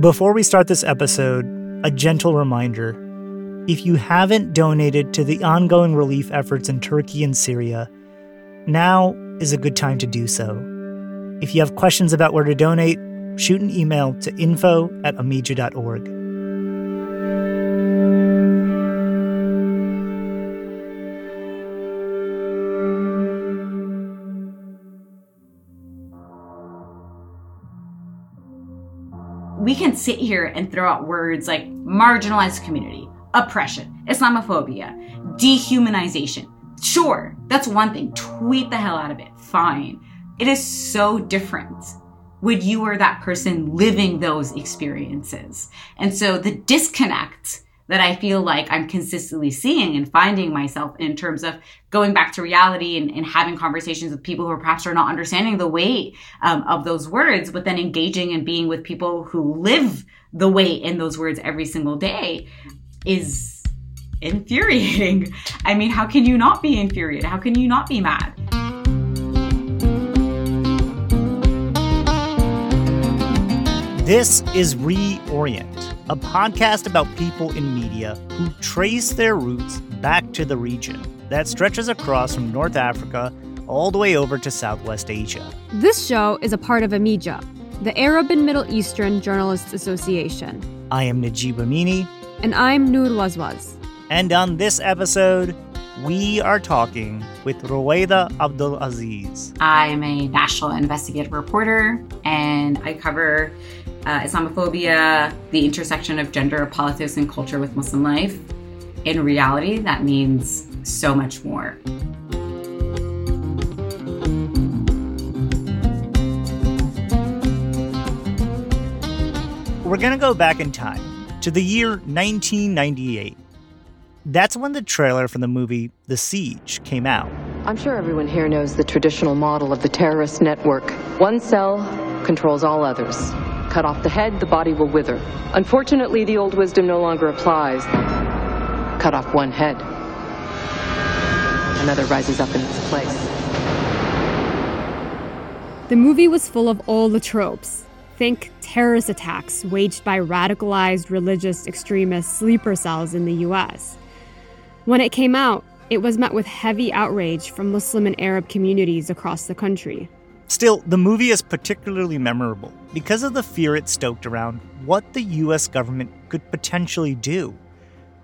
Before we start this episode, a gentle reminder if you haven't donated to the ongoing relief efforts in Turkey and Syria, now is a good time to do so. If you have questions about where to donate, shoot an email to info at ameja.org. can sit here and throw out words like marginalized community, oppression, Islamophobia, dehumanization. Sure, that's one thing. Tweet the hell out of it. Fine. It is so different when you are that person living those experiences. And so the disconnect that I feel like I'm consistently seeing and finding myself in terms of going back to reality and, and having conversations with people who perhaps are not understanding the weight um, of those words, but then engaging and being with people who live the weight in those words every single day is infuriating. I mean, how can you not be infuriated? How can you not be mad? This is Reorient, a podcast about people in media who trace their roots back to the region that stretches across from North Africa all the way over to Southwest Asia. This show is a part of AMEJA, the Arab and Middle Eastern Journalists Association. I am Najib Aminy. And I'm Noor Wazwaz. And on this episode, we are talking with Rowaida Abdelaziz. I'm a national investigative reporter and I cover uh, Islamophobia, the intersection of gender, politics, and culture with Muslim life. In reality, that means so much more. We're going to go back in time to the year 1998. That's when the trailer for the movie The Siege came out. I'm sure everyone here knows the traditional model of the terrorist network. One cell controls all others. Cut off the head, the body will wither. Unfortunately, the old wisdom no longer applies. Cut off one head. Another rises up in its place. The movie was full of all the tropes. Think terrorist attacks waged by radicalized religious extremist sleeper cells in the US. When it came out, it was met with heavy outrage from Muslim and Arab communities across the country. Still, the movie is particularly memorable because of the fear it stoked around what the US government could potentially do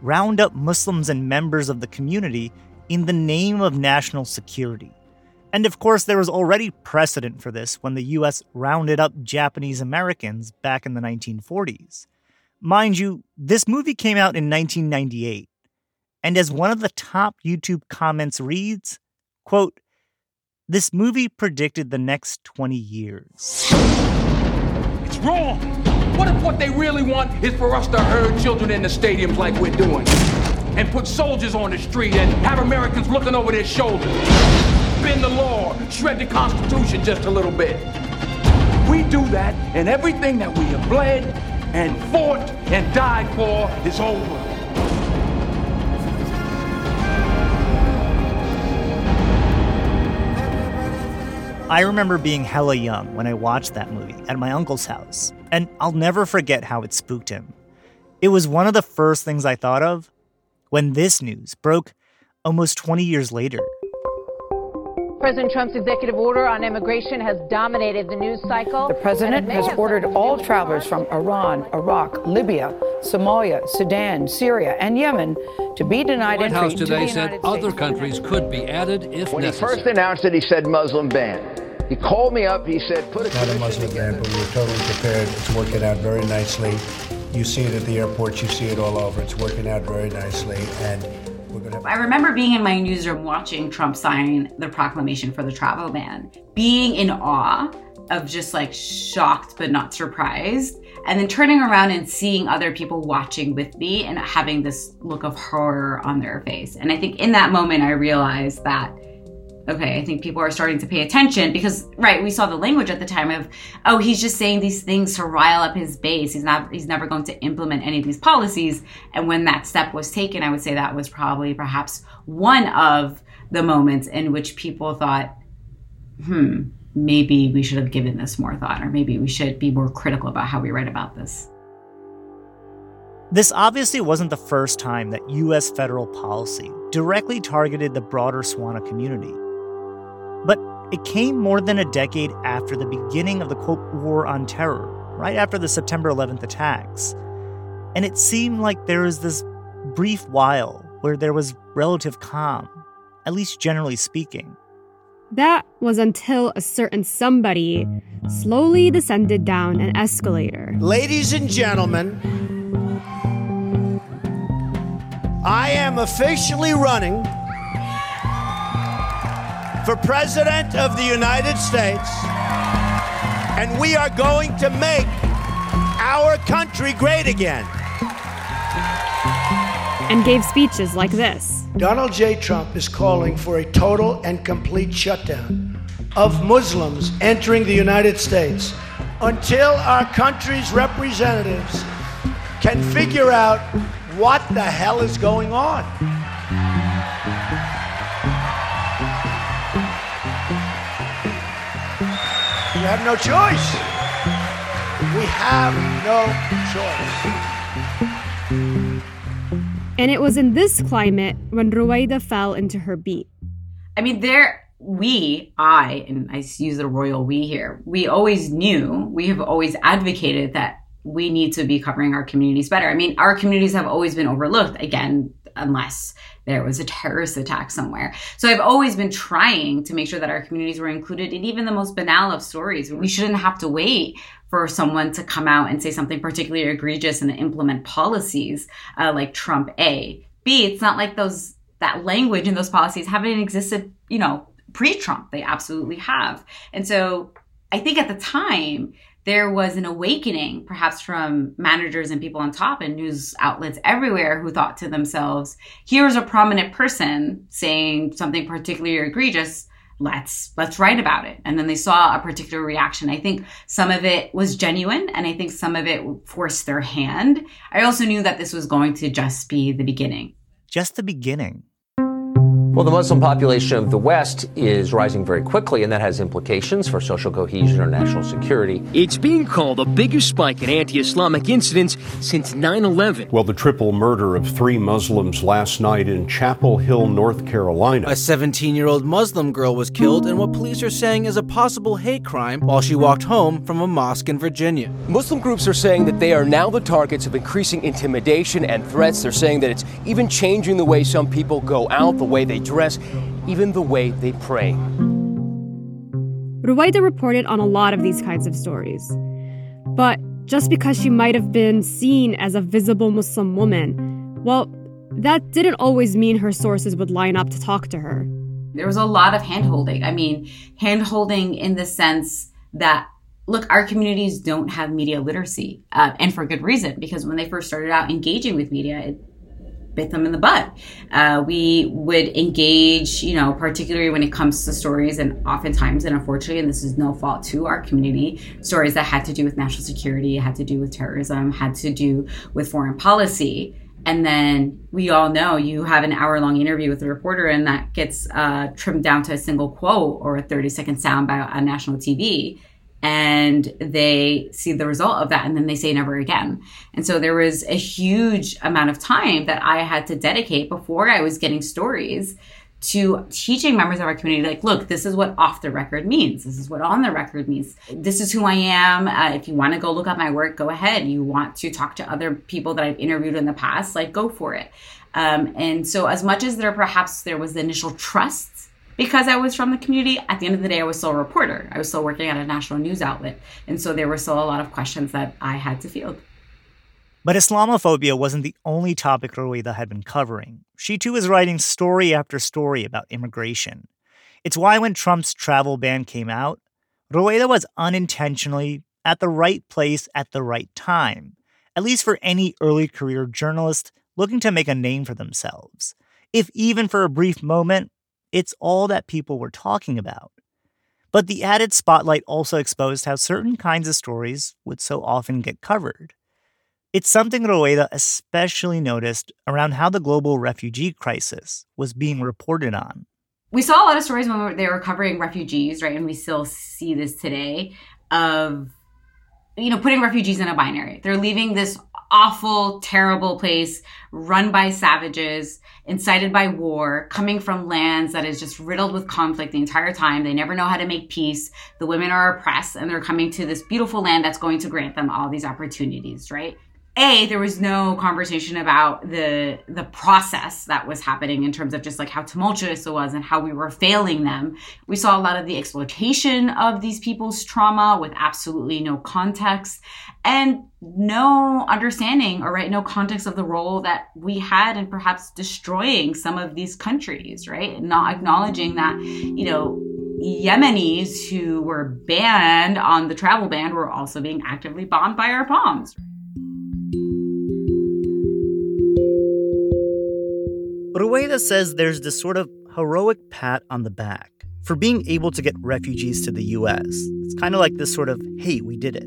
round up Muslims and members of the community in the name of national security. And of course, there was already precedent for this when the US rounded up Japanese Americans back in the 1940s. Mind you, this movie came out in 1998. And as one of the top YouTube comments reads, quote, this movie predicted the next 20 years. It's wrong. What if what they really want is for us to herd children in the stadiums like we're doing? And put soldiers on the street and have Americans looking over their shoulders? Bend the law, shred the Constitution just a little bit. We do that, and everything that we have bled and fought and died for is over. I remember being hella young when I watched that movie at my uncle's house, and I'll never forget how it spooked him. It was one of the first things I thought of when this news broke almost 20 years later. President Trump's executive order on immigration has dominated the news cycle. The president has ordered all travelers from Iran, Iraq, Libya, Somalia, Sudan, Syria, and Yemen to be denied entry. The White entry House today the said United other States. countries could be added if When he first announced it, he said Muslim ban. He called me up. He said, "Put a not a commission Muslim together." ban, but we were totally prepared. It's working out very nicely. You see it at the airports, you see it all over. It's working out very nicely, and we're going to I remember being in my newsroom watching Trump sign the proclamation for the travel ban, being in awe of just like shocked but not surprised, and then turning around and seeing other people watching with me and having this look of horror on their face. And I think in that moment, I realized that. Okay, I think people are starting to pay attention because, right, we saw the language at the time of, oh, he's just saying these things to rile up his base. He's not, he's never going to implement any of these policies. And when that step was taken, I would say that was probably perhaps one of the moments in which people thought, hmm, maybe we should have given this more thought, or maybe we should be more critical about how we write about this. This obviously wasn't the first time that US federal policy directly targeted the broader Swana community. But it came more than a decade after the beginning of the quote war on terror, right after the September 11th attacks. And it seemed like there was this brief while where there was relative calm, at least generally speaking. That was until a certain somebody slowly descended down an escalator. Ladies and gentlemen, I am officially running for President of the United States, and we are going to make our country great again. And gave speeches like this Donald J. Trump is calling for a total and complete shutdown of Muslims entering the United States until our country's representatives can figure out what the hell is going on? We have no choice. We have no choice. And it was in this climate when Rowaida fell into her beat. I mean, there, we, I, and I use the royal we here, we always knew, we have always advocated that we need to be covering our communities better. I mean, our communities have always been overlooked, again, unless there was a terrorist attack somewhere. So I've always been trying to make sure that our communities were included in even the most banal of stories. We shouldn't have to wait for someone to come out and say something particularly egregious and implement policies uh, like Trump A. B, it's not like those that language and those policies haven't existed, you know, pre-Trump. They absolutely have. And so I think at the time, there was an awakening, perhaps from managers and people on top and news outlets everywhere who thought to themselves, here's a prominent person saying something particularly egregious. Let's let's write about it. And then they saw a particular reaction. I think some of it was genuine and I think some of it forced their hand. I also knew that this was going to just be the beginning. Just the beginning. Well, the Muslim population of the West is rising very quickly, and that has implications for social cohesion or national security. It's being called the biggest spike in anti Islamic incidents since 9 11. Well, the triple murder of three Muslims last night in Chapel Hill, North Carolina. A 17 year old Muslim girl was killed in what police are saying is a possible hate crime while she walked home from a mosque in Virginia. Muslim groups are saying that they are now the targets of increasing intimidation and threats. They're saying that it's even changing the way some people go out, the way they dress, even the way they pray. Rowaida reported on a lot of these kinds of stories. But just because she might have been seen as a visible Muslim woman, well, that didn't always mean her sources would line up to talk to her. There was a lot of handholding. I mean, handholding in the sense that look, our communities don't have media literacy, uh, and for good reason, because when they first started out engaging with media, it bit them in the butt. Uh, we would engage, you know, particularly when it comes to stories, and oftentimes, and unfortunately, and this is no fault to our community, stories that had to do with national security, had to do with terrorism, had to do with foreign policy. And then we all know you have an hour long interview with a reporter, and that gets uh, trimmed down to a single quote or a 30 second soundbite on national TV and they see the result of that and then they say never again. And so there was a huge amount of time that I had to dedicate before I was getting stories to teaching members of our community like look this is what off the record means. This is what on the record means. This is who i am. Uh, if you want to go look up my work go ahead. You want to talk to other people that i've interviewed in the past like go for it. Um, and so as much as there perhaps there was the initial trust because I was from the community, at the end of the day, I was still a reporter. I was still working at a national news outlet. And so there were still a lot of questions that I had to field. But Islamophobia wasn't the only topic Rowaida had been covering. She too was writing story after story about immigration. It's why when Trump's travel ban came out, Rowaida was unintentionally at the right place at the right time, at least for any early career journalist looking to make a name for themselves. If even for a brief moment, it's all that people were talking about. But the added spotlight also exposed how certain kinds of stories would so often get covered. It's something Rowaida especially noticed around how the global refugee crisis was being reported on. We saw a lot of stories when they were covering refugees, right? And we still see this today of you know, putting refugees in a binary. They're leaving this awful, terrible place run by savages, incited by war, coming from lands that is just riddled with conflict the entire time. They never know how to make peace. The women are oppressed and they're coming to this beautiful land that's going to grant them all these opportunities, right? A there was no conversation about the the process that was happening in terms of just like how tumultuous it was and how we were failing them we saw a lot of the exploitation of these people's trauma with absolutely no context and no understanding or right no context of the role that we had in perhaps destroying some of these countries right not acknowledging that you know Yemenis who were banned on the travel ban were also being actively bombed by our bombs. Rowaida says there's this sort of heroic pat on the back for being able to get refugees to the US. It's kind of like this sort of, hey, we did it.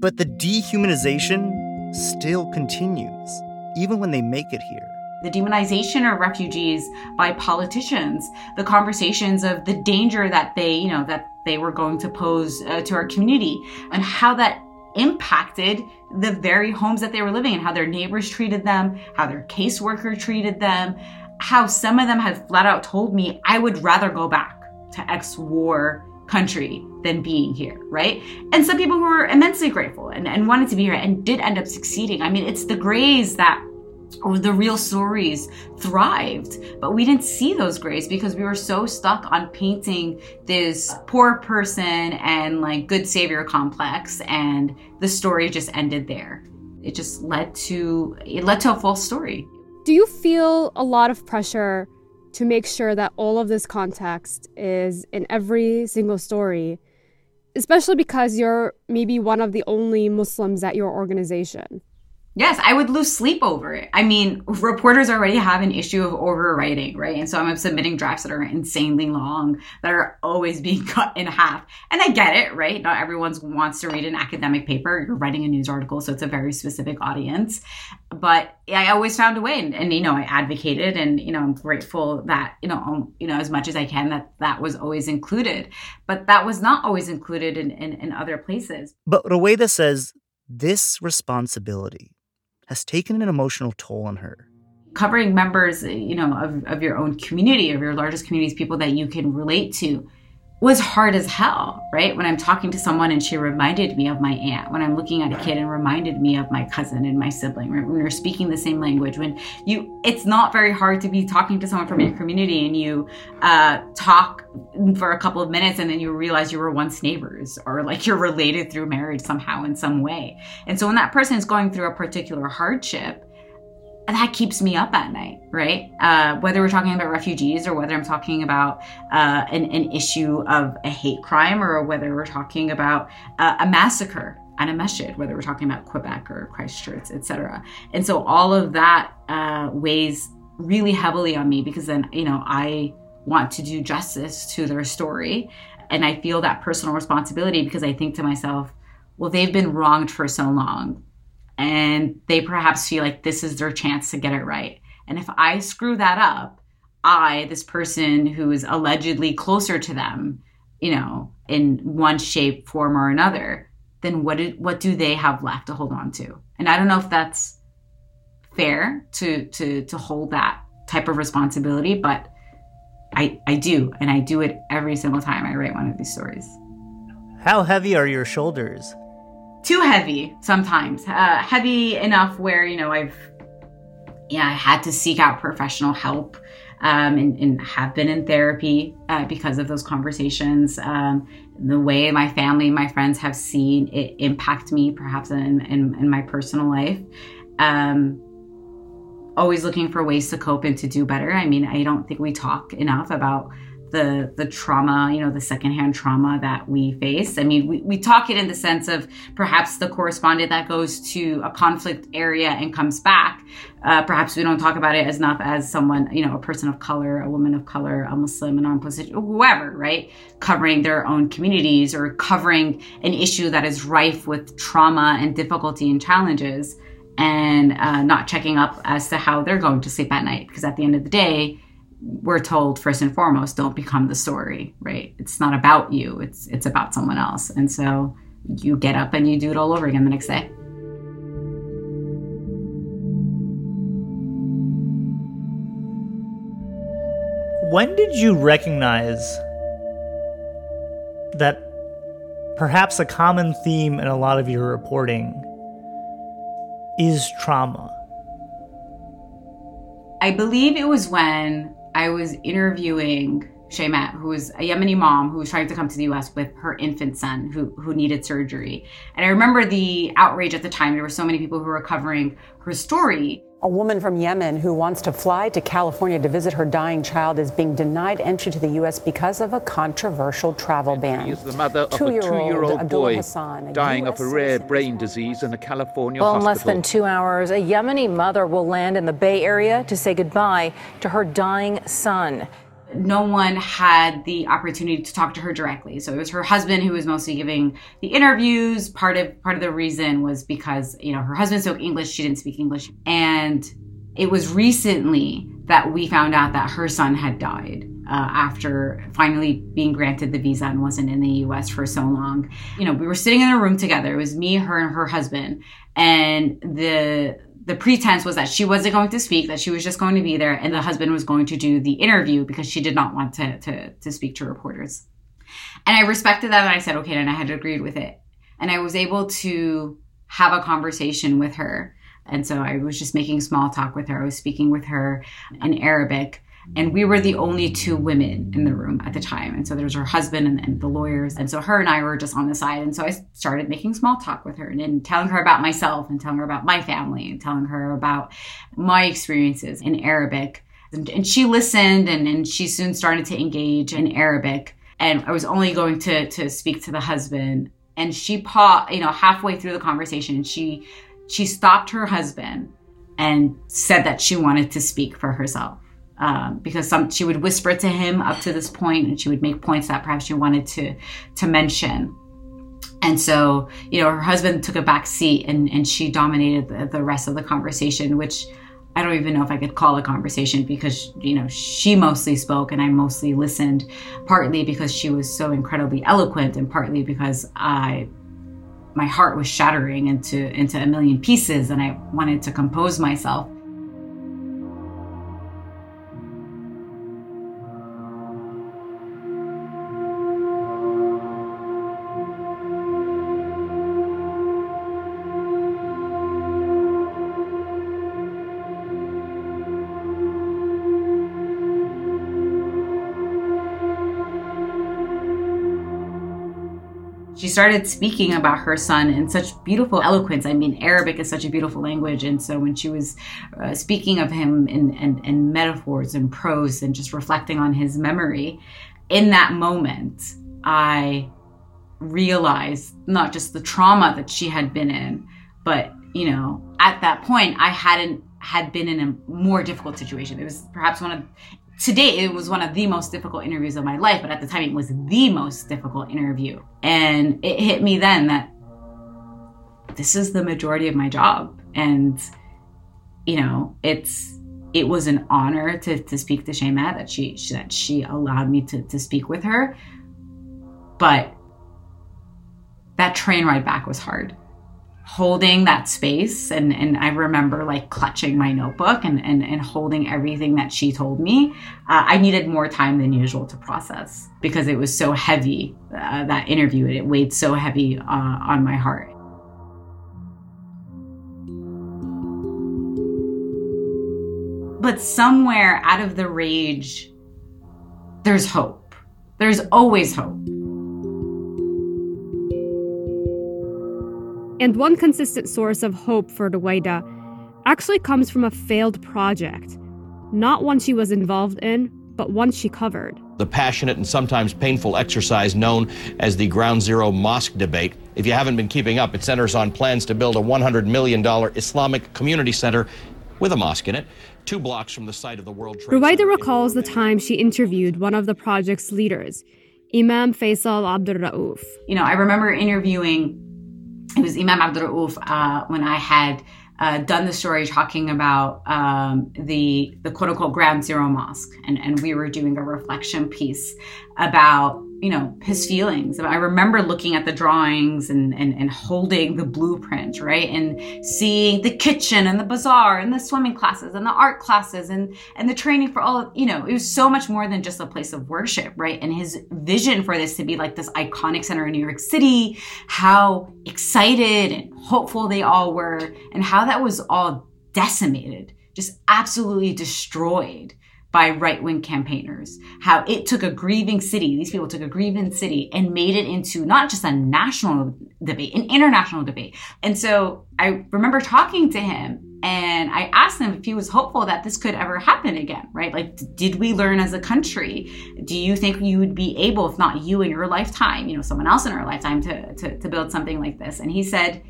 But the dehumanization still continues, even when they make it here the demonization of refugees by politicians, the conversations of the danger that they, you know, that they were going to pose uh, to our community and how that impacted the very homes that they were living in, how their neighbors treated them, how their caseworker treated them, how some of them had flat out told me, I would rather go back to ex war country than being here, right? And some people who were immensely grateful and, and wanted to be here and did end up succeeding. I mean, it's the grays that or the real stories thrived. But we didn't see those grays because we were so stuck on painting this poor person and like good savior complex and the story just ended there. It just led to it led to a false story. Do you feel a lot of pressure to make sure that all of this context is in every single story? Especially because you're maybe one of the only Muslims at your organization. Yes, I would lose sleep over it. I mean, reporters already have an issue of overwriting, right? And so I'm submitting drafts that are insanely long, that are always being cut in half. And I get it, right? Not everyone wants to read an academic paper. You're writing a news article, so it's a very specific audience. But I always found a way, and, and you know, I advocated, and you know, I'm grateful that you know, um, you know, as much as I can, that that was always included. But that was not always included in in, in other places. But Rowaida says this responsibility has taken an emotional toll on her. Covering members, you know, of, of your own community, of your largest communities, people that you can relate to, was hard as hell, right? When I'm talking to someone and she reminded me of my aunt, when I'm looking at a kid and reminded me of my cousin and my sibling, right? when we're speaking the same language, when you, it's not very hard to be talking to someone from your community and you uh, talk for a couple of minutes and then you realize you were once neighbors or like you're related through marriage somehow in some way. And so when that person is going through a particular hardship, that keeps me up at night, right? Uh, whether we're talking about refugees or whether I'm talking about uh, an, an, issue of a hate crime or whether we're talking about uh, a massacre and a masjid, whether we're talking about Quebec or Christchurch, etc. And so all of that uh, weighs really heavily on me because then, you know, I want to do justice to their story. And I feel that personal responsibility because I think to myself, well, they've been wronged for so long. And they perhaps feel like this is their chance to get it right. And if I screw that up, I, this person who is allegedly closer to them, you know, in one shape, form, or another, then what do, what do they have left to hold on to? And I don't know if that's fair to to to hold that type of responsibility, but I, I do, and I do it every single time I write one of these stories. How heavy are your shoulders? Too heavy sometimes. Uh, heavy enough where, you know, I've, yeah, I had to seek out professional help um, and, and, have been in therapy uh, because of those conversations. Um, the way my family, my friends have seen it impact me, perhaps in, in, in my personal life. Um, always looking for ways to cope and to do better. I mean, I don't think we talk enough about the the trauma, you know, the secondhand trauma that we face. I mean, we, we talk it in the sense of perhaps the correspondent that goes to a conflict area and comes back. Uh, perhaps we don't talk about it as enough as someone, you know, a person of color, a woman of color, a Muslim, a non-position, whoever, right? Covering their own communities or covering an issue that is rife with trauma and difficulty and challenges and uh, not checking up as to how they're going to sleep at night. Because at the end of the day, we're told first and foremost, don't become the story, right? It's not about you. It's it's about someone else. And so you get up and you do it all over again the next day. When did you recognize that perhaps a common theme in a lot of your reporting is trauma? I believe it was when I was interviewing Shaymat, who was a Yemeni mom who was trying to come to the US with her infant son who, who needed surgery. And I remember the outrage at the time. There were so many people who were covering her story. A woman from Yemen who wants to fly to California to visit her dying child is being denied entry to the U.S. because of a controversial travel ban. He is the mother of a two-year-old boy Hassan, dying US of a rare brain disease in a California well, hospital. in less than two hours, a Yemeni mother will land in the Bay Area to say goodbye to her dying son no one had the opportunity to talk to her directly. So it was her husband who was mostly giving the interviews. Part of part of the reason was because, you know, her husband spoke English, she didn't speak English. And it was recently that we found out that her son had died. Uh, after finally being granted the visa and wasn't in the US for so long. You know, we were sitting in a room together. It was me, her, and her husband. And the the pretense was that she wasn't going to speak, that she was just going to be there, and the husband was going to do the interview because she did not want to, to, to speak to reporters. And I respected that and I said, okay, and I had agreed with it. And I was able to have a conversation with her. And so I was just making small talk with her. I was speaking with her in Arabic. And we were the only two women in the room at the time. And so there was her husband and, and, the lawyers. And so her and I were just on the side. And so I started making small talk with her and, and telling her about myself and telling her about my family and telling her about my experiences in Arabic. And, and she listened and, and she soon started to engage in Arabic. And I was only going to, to speak to the husband. And she paused, you know, halfway through the conversation, she she stopped her husband and said that she wanted to speak for herself um, because some she would whisper to him up to this point, and she would make points that perhaps she wanted to to mention. And so, you know, her husband took a back seat, and and she dominated the, the rest of the conversation, which I don't even know if I could call a conversation because, you know, she mostly spoke and I mostly listened, partly because she was so incredibly eloquent and partly because I my heart was shattering into into a million pieces and I wanted to compose myself. Started speaking about her son in such beautiful eloquence. I mean, Arabic is such a beautiful language. And so when she was uh, speaking of him in, in, in metaphors and prose and just reflecting on his memory, in that moment, I realized not just the trauma that she had been in, but, you know, at that point, I hadn't had been in a more difficult situation. It was perhaps one of today it was one of the most difficult interviews of my life, but at the time it was the most difficult interview. And it hit me then that this is the majority of my job. And, you know, it's, it was an honor to, to speak to Shaymat that she, that she allowed me to, to speak with her. But that train ride back was hard holding that space and, and I remember like clutching my notebook and, and, and holding everything that she told me. Uh, I needed more time than usual to process because it was so heavy, uh, that interview, it weighed so heavy uh, on my heart. But somewhere out of the rage, there's hope. There's always hope. And one consistent source of hope for Rowaida actually comes from a failed project, not one she was involved in, but one she covered. The passionate and sometimes painful exercise known as the Ground Zero Mosque debate. If you haven't been keeping up, it centers on plans to build a $100 million Islamic community center with a mosque in it, two blocks from the site of the World Trade Rowaida recalls the time she interviewed one of the project's leaders, Imam Faisal Abdul Rauf. You know, I remember interviewing it was Imam Abdul Rauf uh, when I had uh, done the story talking about um, the the quote unquote Ground Zero Mosque, and and we were doing a reflection piece about you know, his feelings. I remember looking at the drawings and, and, and holding the blueprint, right? And seeing the kitchen and the bazaar and the swimming classes and the art classes and, and the training for all, you know, it was so much more than just a place of worship, right? And his vision for this to be like this iconic center in New York City, how excited and hopeful they all were, and how that was all decimated, just absolutely destroyed by right wing campaigners. How it took a grieving city, these people took a grieving city and made it into not just a national debate, an international debate. And so I remember talking to him and I asked him if he was hopeful that this could ever happen again, right? Like, did we learn as a country? Do you think you would be able, if not you in your lifetime, you know, someone else in our lifetime to, to, to build something like this? And he said,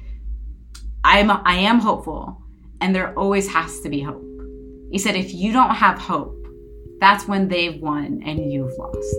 I'm, I am hopeful and there always has to be hope. He said, if you don't have hope, that's when they've won and you've lost.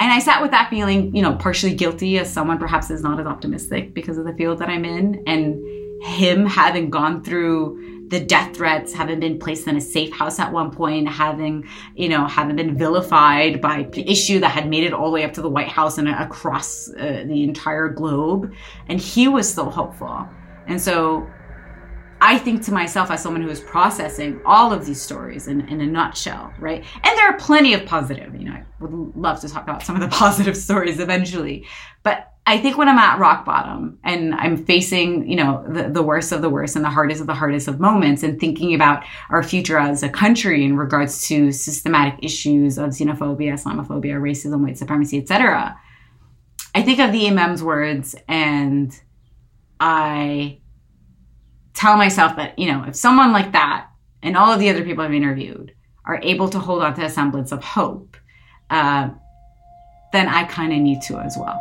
And I sat with that feeling, you know, partially guilty as someone perhaps is not as optimistic because of the field that I'm in. And him having gone through the death threats, having been placed in a safe house at one point, having, you know, having been vilified by the issue that had made it all the way up to the White House and across uh, the entire globe. And he was still hopeful. And so I think to myself as someone who is processing all of these stories in, in a nutshell, right? And there are plenty of positive, you know, I would love to talk about some of the positive stories eventually. But I think when I'm at rock bottom and I'm facing, you know, the, the worst of the worst and the hardest of the hardest of moments and thinking about our future as a country in regards to systematic issues of xenophobia, Islamophobia, racism, white supremacy, etc. I think of the Imam's words and I tell myself that, you know, if someone like that and all of the other people I've interviewed are able to hold on to a semblance of hope, uh, then I kind of need to as well.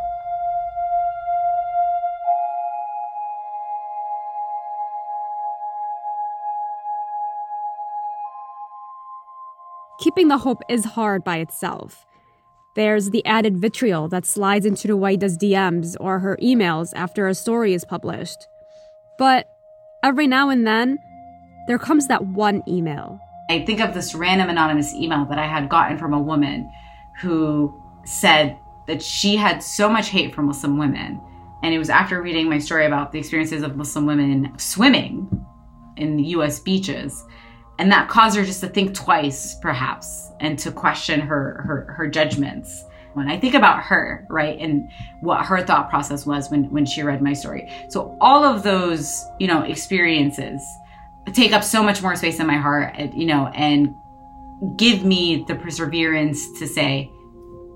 Keeping the hope is hard by itself. There's the added vitriol that slides into Rowaida's DMs or her emails after a story is published. But every now and then, there comes that one email. I think of this random anonymous email that I had gotten from a woman who said that she had so much hate for Muslim women. And it was after reading my story about the experiences of Muslim women swimming in US beaches. And that caused her just to think twice, perhaps, and to question her, her, her judgments when I think about her, right, and what her thought process was when when she read my story. So all of those, you know, experiences take up so much more space in my heart, you know, and give me the perseverance to say,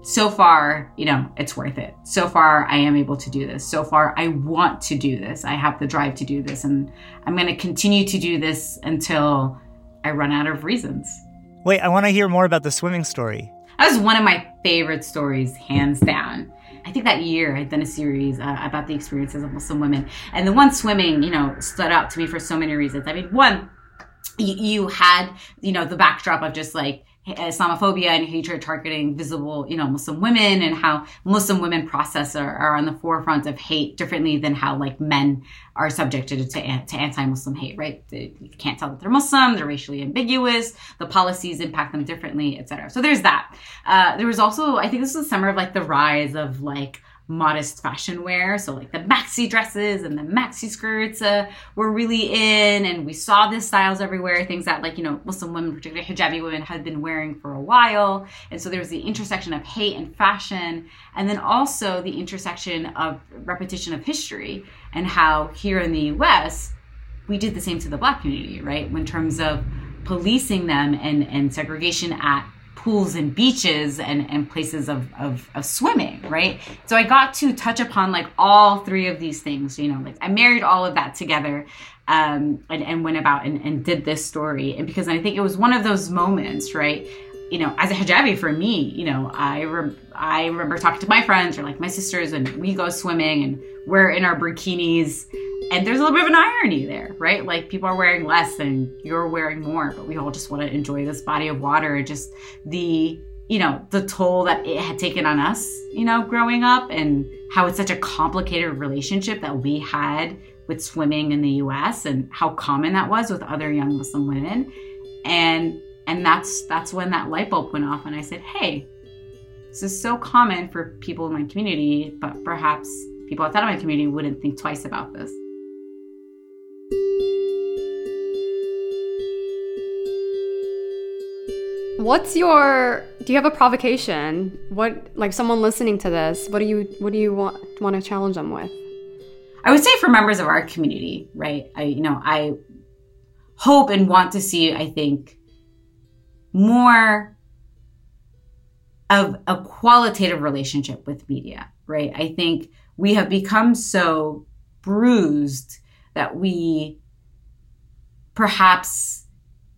so far, you know, it's worth it. So far, I am able to do this. So far, I want to do this. I have the drive to do this. And I'm going to continue to do this until I run out of reasons. Wait, I want to hear more about the swimming story. That was one of my favorite stories, hands down. I think that year I'd done a series uh, about the experiences of Muslim women, and the one swimming, you know, stood out to me for so many reasons. I mean, one, you had, you know, the backdrop of just like Islamophobia and hatred targeting visible, you know, Muslim women and how Muslim women process are, are, on the forefront of hate differently than how like men are subjected to, to anti-Muslim hate, right? They, you can't tell that they're Muslim, they're racially ambiguous, the policies impact them differently, etc. So there's that. Uh, there was also, I think this was the summer of like the rise of like modest fashion wear. So like the maxi dresses and the maxi skirts uh, were really in, and we saw these styles everywhere. Things that like you know Muslim women, particularly hijabi women, had been wearing for a while. And so there was the intersection of hate and fashion, and then also the intersection of repetition of history and how here in the U.S. we did the same to the Black community, right? In terms of policing them and and segregation at pools and beaches and, and places of, of, of, swimming, right? So I got to touch upon like all three of these things, you know, like I married all of that together um, and, and went about and, and did this story. And because I think it was one of those moments, right? You know, as a hijabi for me, you know, I, re- I remember talking to my friends or like my sisters and we go swimming and we're in our bikinis and there's a little bit of an irony there, right? Like people are wearing less and you're wearing more, but we all just want to enjoy this body of water. Just the, you know, the toll that it had taken on us, you know, growing up and how it's such a complicated relationship that we had with swimming in the US and how common that was with other young Muslim women. And And that's that's when that light bulb went off and I said, "Hey, this is so common for people in my community, but perhaps people outside of my community wouldn't think twice about this." What's your do you have a provocation? What like someone listening to this, what do you what do you want want to challenge them with? I would say for members of our community, right? I you know, I hope and want to see I think more of a qualitative relationship with media, right? I think we have become so bruised that we perhaps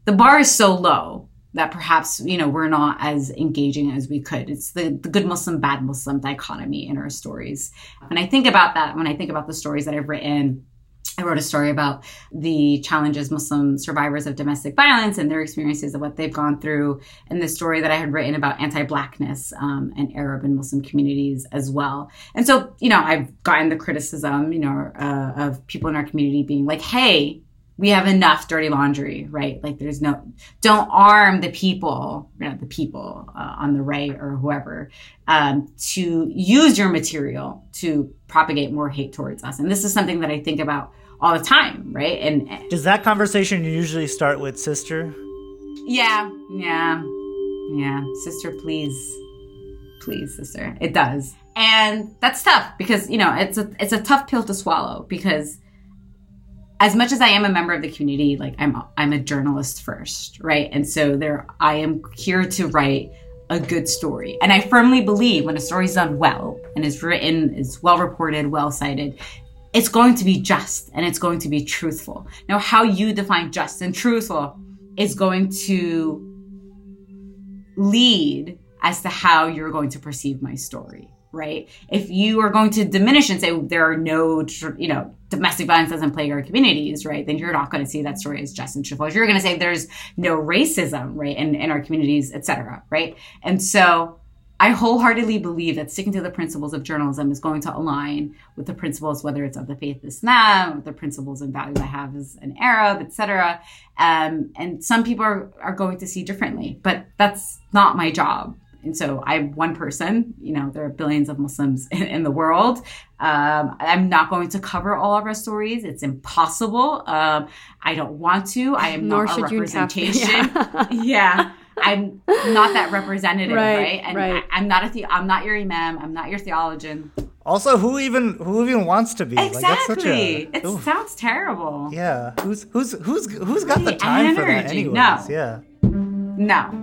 the bar is so low that perhaps you know we're not as engaging as we could it's the, the good muslim bad muslim dichotomy in our stories and i think about that when i think about the stories that i've written I wrote a story about the challenges Muslim survivors of domestic violence and their experiences of what they've gone through, and the story that I had written about anti-blackness um, and Arab and Muslim communities as well. And so, you know, I've gotten the criticism, you know, uh, of people in our community being like, "Hey, we have enough dirty laundry, right? Like there's no, don't arm the people, you know, the people uh, on the right or whoever, um, to use your material to propagate more hate towards us. And this is something that I think about all the time, right? And does that conversation usually start with sister? Yeah, yeah, yeah. Sister, please, please, sister. It does. And that's tough because, you know, it's a, it's a tough pill to swallow because as much as I am a member of the community, like I'm I'm a journalist first, right? And so there I am here to write a good story. And I firmly believe when a story is done well and is written, is well reported, well cited, it's going to be just and it's going to be truthful. Now, how you define just and truthful is going to lead as to how you're going to perceive my story right? If you are going to diminish and say there are no, you know, domestic violence doesn't plague our communities, right? Then you're not going to see that story as just and. If you're going to say there's no racism, right, in, in our communities, et cetera, right? And so I wholeheartedly believe that sticking to the principles of journalism is going to align with the principles, whether it's of the faith Islam, with the principles and values I have as an Arab, etc. Um, and some people are, are going to see differently, but that's not my job and so I'm one person. You know, there are billions of Muslims in, in the world. Um, I'm not going to cover all of our stories. It's impossible. Um, I don't want to. I am Nor not a representation. yeah. yeah. I'm not that representative, right? right? And right. I, am not a the- I'm not your imam. I'm not your theologian. Also, who even who even wants to be? Exactly. Like, a, it sounds terrible. Yeah. Who's who's who's who's got the, the time energy. for that? Anyways. No. Yeah. No.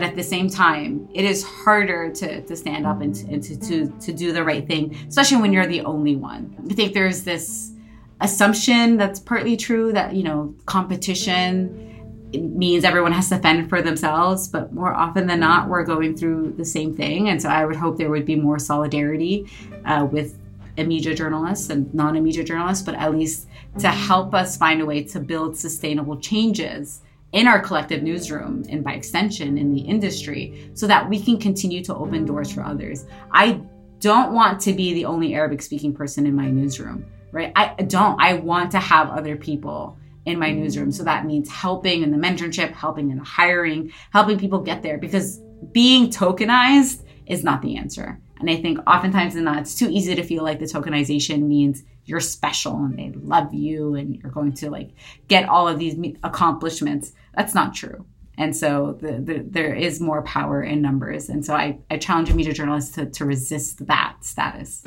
But at the same time it is harder to, to stand up and, to, and to, to, to do the right thing especially when you're the only one. I think there's this assumption that's partly true that you know competition means everyone has to fend for themselves but more often than not we're going through the same thing. And so i would hope there would be more solidarity uh, with media journalists and non-media journalists but at least to help us find a way to build sustainable changes in our collective newsroom and by extension in the industry so that we can continue to open doors for others. I don't want to be the only Arabic speaking person in my newsroom, right? I don't. I want to have other people in my newsroom. So that means helping in the mentorship, helping in the hiring, helping people get there because being tokenized is not the answer. And I think oftentimes in that, it's too easy to feel like the tokenization means you're special and they love you and you're going to like get all of these accomplishments. That's not true. And so the, the, there is more power in numbers. And so I, I challenge media journalists to, to resist that status.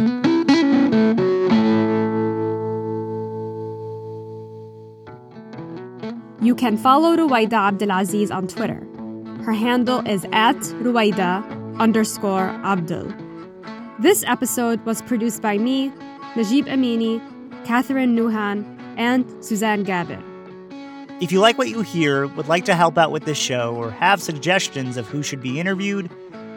You can follow Rowaida Abdelaziz on Twitter. Her handle is at Rowaida underscore Abdel. This episode was produced by me, Najib Aminy, Catherine Nuhan, and Suzanne Gabin. If you like what you hear, would like to help out with this show, or have suggestions of who should be interviewed,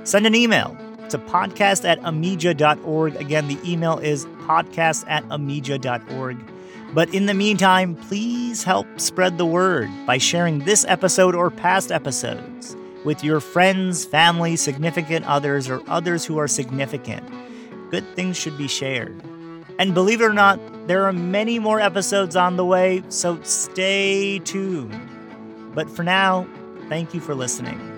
send an email to podcast at ameja.org. Again, the email is podcast at ameja.org. But in the meantime, please help spread the word by sharing this episode or past episodes with your friends, family, significant others, or others who are significant. Good things should be shared. And believe it or not, there are many more episodes on the way, so stay tuned. But for now, thank you for listening.